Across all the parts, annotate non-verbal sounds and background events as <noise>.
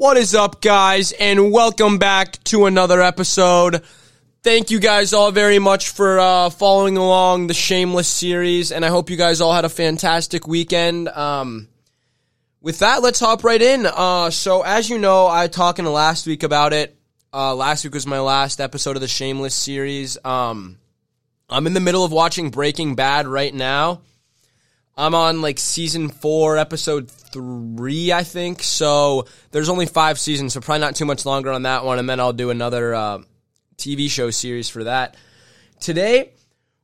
What is up, guys, and welcome back to another episode. Thank you guys all very much for uh, following along the Shameless series, and I hope you guys all had a fantastic weekend. Um, with that, let's hop right in. Uh, so, as you know, I talked in the last week about it. Uh, last week was my last episode of the Shameless series. Um, I'm in the middle of watching Breaking Bad right now. I'm on like season four, episode three, I think. So there's only five seasons, so probably not too much longer on that one. And then I'll do another uh, TV show series for that. Today,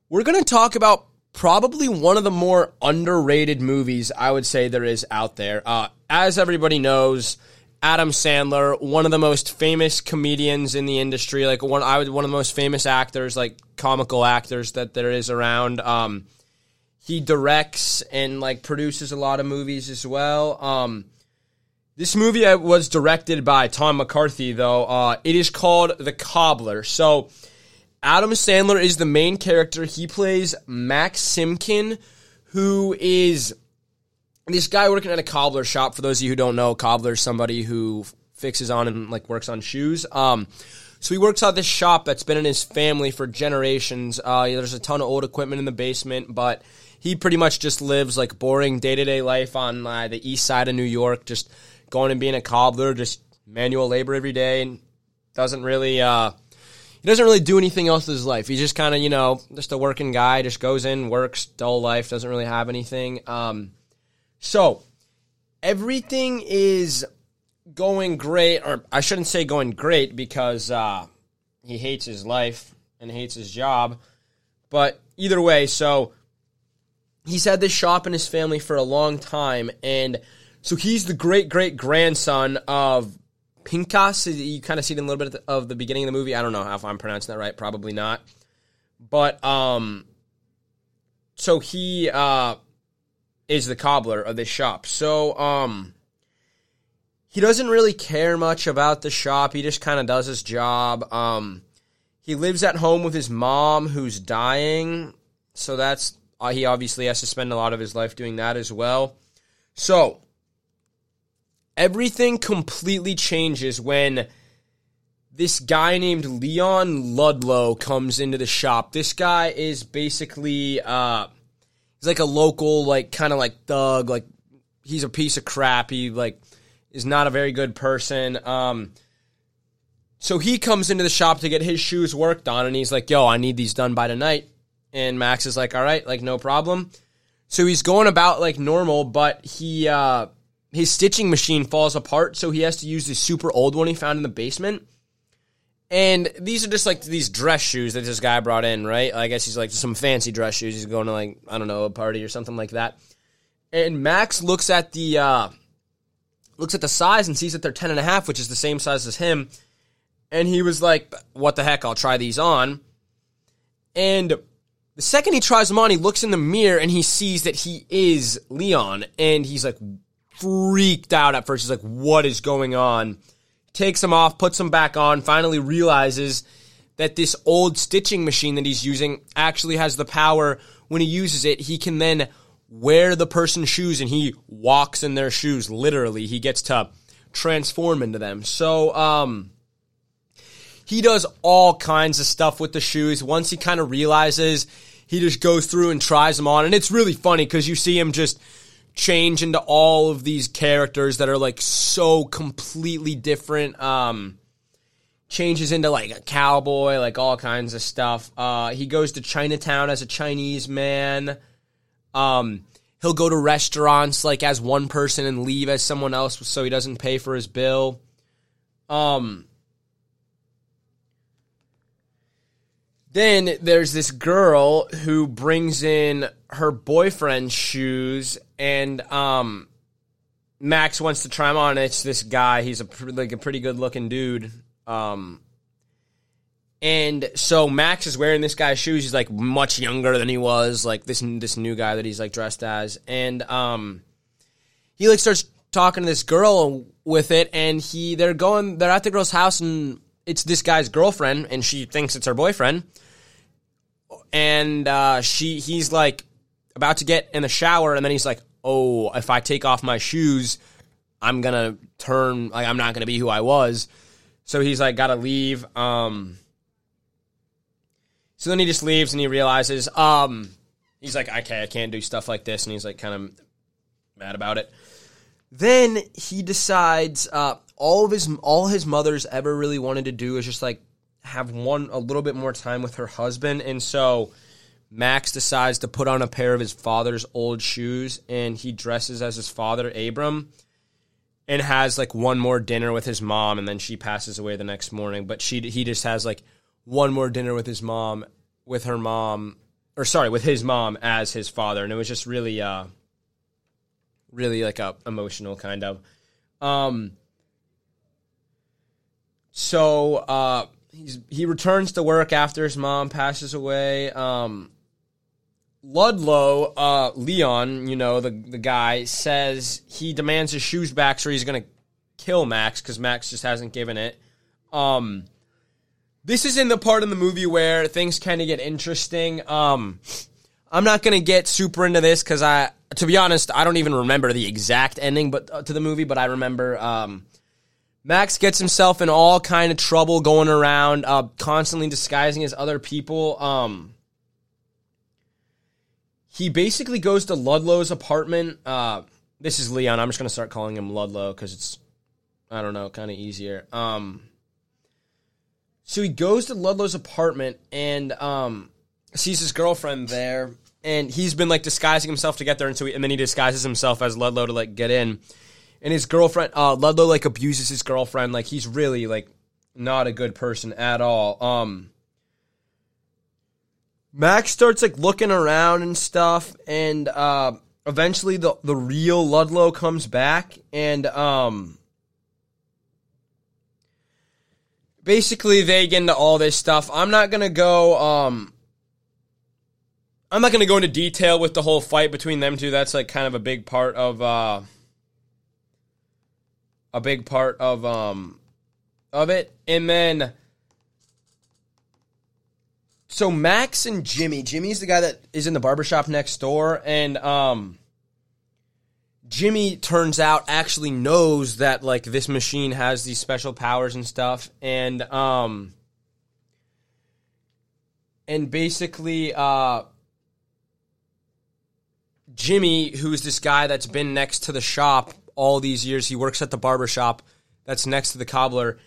we're going to talk about probably one of the more underrated movies I would say there is out there. Uh, as everybody knows, Adam Sandler, one of the most famous comedians in the industry, like one I would one of the most famous actors, like comical actors that there is around. Um, he directs and like produces a lot of movies as well. Um, this movie uh, was directed by Tom McCarthy, though. Uh, it is called The Cobbler. So, Adam Sandler is the main character. He plays Max Simkin, who is this guy working at a cobbler shop. For those of you who don't know, cobbler is somebody who fixes on and like works on shoes. Um, so he works at this shop that's been in his family for generations. Uh, there's a ton of old equipment in the basement, but he pretty much just lives like boring day to day life on uh, the east side of New York, just going and being a cobbler, just manual labor every day, and doesn't really uh, he doesn't really do anything else with his life. He's just kind of you know just a working guy, just goes in, works, dull life, doesn't really have anything. Um, so everything is going great, or I shouldn't say going great because uh, he hates his life and hates his job. But either way, so he's had this shop in his family for a long time, and so he's the great great grandson of Pinchas. You kind of see it in a little bit of the beginning of the movie. I don't know if I'm pronouncing that right. Probably not. But um, so he uh is the cobbler of this shop. So um, he doesn't really care much about the shop. He just kind of does his job. Um, he lives at home with his mom who's dying. So that's uh, he obviously has to spend a lot of his life doing that as well. So, everything completely changes when this guy named Leon Ludlow comes into the shop. This guy is basically uh he's like a local like kind of like thug, like he's a piece of crap. He like is not a very good person. Um so he comes into the shop to get his shoes worked on and he's like, "Yo, I need these done by tonight." And Max is like, all right, like no problem. So he's going about like normal, but he uh his stitching machine falls apart, so he has to use this super old one he found in the basement. And these are just like these dress shoes that this guy brought in, right? I guess he's like some fancy dress shoes. He's going to like I don't know a party or something like that. And Max looks at the uh, looks at the size and sees that they're ten and a half, which is the same size as him. And he was like, "What the heck? I'll try these on." And the second he tries them on, he looks in the mirror and he sees that he is Leon, and he's like freaked out at first. He's like, "What is going on?" Takes them off, puts them back on, finally realizes that this old stitching machine that he's using actually has the power. When he uses it, he can then wear the person's shoes and he walks in their shoes. Literally, he gets to transform into them. So, um, he does all kinds of stuff with the shoes. Once he kind of realizes, he just goes through and tries them on. And it's really funny because you see him just change into all of these characters that are like so completely different. Um, changes into like a cowboy, like all kinds of stuff. Uh, he goes to Chinatown as a Chinese man. Um, he'll go to restaurants like as one person and leave as someone else so he doesn't pay for his bill. Um, Then there's this girl who brings in her boyfriend's shoes, and um, Max wants to try them on. It's this guy. He's a like a pretty good looking dude. Um, and so Max is wearing this guy's shoes. He's like much younger than he was, like this this new guy that he's like dressed as, and um, he like starts talking to this girl with it, and he they're going they're at the girl's house, and it's this guy's girlfriend, and she thinks it's her boyfriend and uh, she he's like about to get in the shower, and then he's like, "Oh, if I take off my shoes, I'm gonna turn like I'm not gonna be who I was. So he's like gotta leave. Um so then he just leaves and he realizes, um he's like, okay, I can't do stuff like this, and he's like kind of mad about it. Then he decides uh all of his all his mother's ever really wanted to do is just like have one a little bit more time with her husband, and so Max decides to put on a pair of his father's old shoes and he dresses as his father, Abram, and has like one more dinner with his mom and then she passes away the next morning. But she he just has like one more dinner with his mom with her mom or sorry, with his mom as his father. And it was just really uh really like a emotional kind of. Um so uh he's he returns to work after his mom passes away. Um Ludlow, uh, Leon, you know, the, the guy, says he demands his shoes back so he's to kill Max because Max just hasn't given it. Um, this is in the part of the movie where things kind of get interesting. Um, I'm not to get super into this because I, to be honest, I don't even remember the exact ending but uh, to the movie, but I remember um, Max gets himself in all kind of trouble going around, uh, constantly disguising as other people. Um, he basically goes to Ludlow's apartment. Uh, this is Leon. I'm just gonna start calling him Ludlow because it's, I don't know, kind of easier. Um, so he goes to Ludlow's apartment and um, sees his girlfriend there, and he's been like disguising himself to get there, and so he, and then he disguises himself as Ludlow to like get in. And his girlfriend, uh, Ludlow, like abuses his girlfriend. Like he's really like not a good person at all. Um, Max starts like looking around and stuff, and uh, eventually the the real Ludlow comes back, and um, basically they get into all this stuff. I'm not gonna go. Um, I'm not gonna go into detail with the whole fight between them two. That's like kind of a big part of uh, a big part of um of it, and then so Max and Jimmy, Jimmy's the guy that is in the barbershop next door, and um Jimmy turns out actually knows that like this machine has these special powers and stuff, and um and basically uh Jimmy, who's this guy that's been next to the shop all these years, he works at the barbershop that's next to the cobbler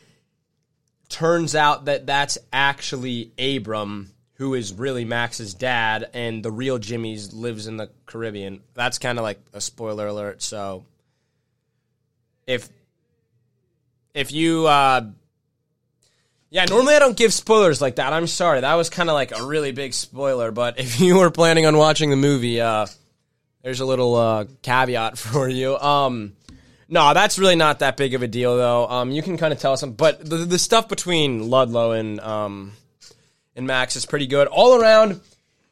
turns out that that's actually Abram, who is really Max's dad, and the real Jimmy's lives in the Caribbean. That's kind of like a spoiler alert. So if if you uh yeah, normally I don't give spoilers like that. I'm sorry. That was kind of like a really big spoiler, but if <laughs> you were planning on watching the movie, uh there's a little uh caveat <laughs> for you. Um no, that's really not that big of a deal, though. Um, you can kind of tell some, but the, the stuff between Ludlow and um, and Max is pretty good all around.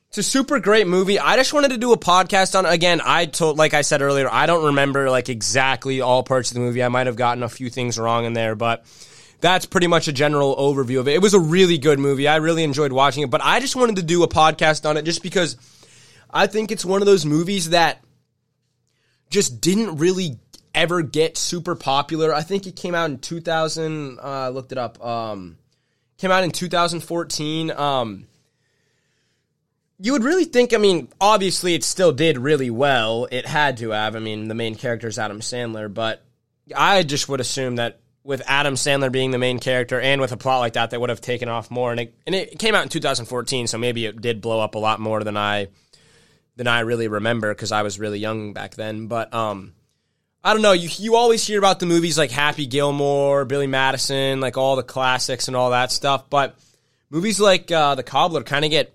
It's a super great movie. I just wanted to do a podcast on. Again, I told, like I said earlier, I don't remember like exactly all parts of the movie. I might have gotten a few things wrong in there, but that's pretty much a general overview of it. It was a really good movie. I really enjoyed watching it, but I just wanted to do a podcast on it just because I think it's one of those movies that just didn't really ever get super popular. I think it came out in 2000. Uh, I looked it up. Um, came out in 2014. Um, you would really think, I mean, obviously it still did really well. It had to have. I mean, the main character is Adam Sandler, but I just would assume that with Adam Sandler being the main character and with a plot like that, they would have taken off more. And it, and it came out in 2014, so maybe it did blow up a lot more than I than I really remember because I was really young back then. But um, I don't know. You you always hear about the movies like Happy Gilmore, Billy Madison, like all the classics and all that stuff. But movies like uh, The Cobbler kind of get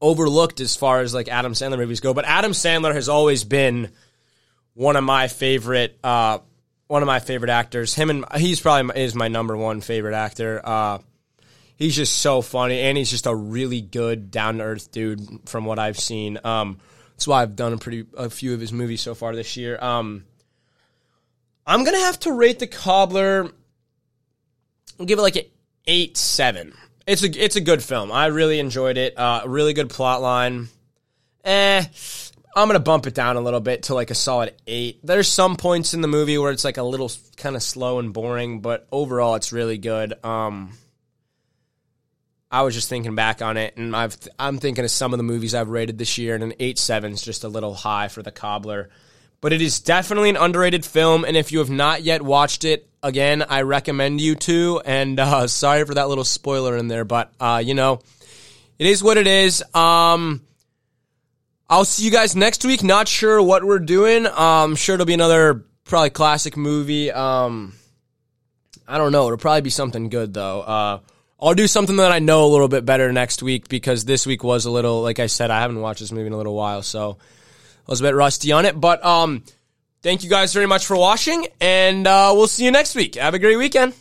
overlooked as far as like Adam Sandler movies go. But Adam Sandler has always been one of my favorite uh, one of my favorite actors. Him and he's probably is my number one favorite actor. Uh, he's just so funny, and he's just a really good down to earth dude from what I've seen. Um, that's why I've done a pretty a few of his movies so far this year. Um, I'm gonna have to rate the cobbler. I'll give it like an eight seven. It's a it's a good film. I really enjoyed it. Uh, really good plot line. Eh, I'm gonna bump it down a little bit to like a solid eight. There's some points in the movie where it's like a little kind of slow and boring, but overall it's really good. Um, I was just thinking back on it, and I've I'm thinking of some of the movies I've rated this year, and an eight seven is just a little high for the cobbler. But it is definitely an underrated film, and if you have not yet watched it, again, I recommend you to. And uh, <laughs> sorry for that little spoiler in there, but uh, you know, it is what it is. Um, I'll see you guys next week. Not sure what we're doing. I'm um, sure it'll be another probably classic movie. Um, I don't know. It'll probably be something good though. Uh, I'll do something that I know a little bit better next week because this week was a little, like I said, I haven't watched this movie in a little while, so I was a bit rusty on it. But um, thank you guys very much for watching, and uh, we'll see you next week. Have a great weekend.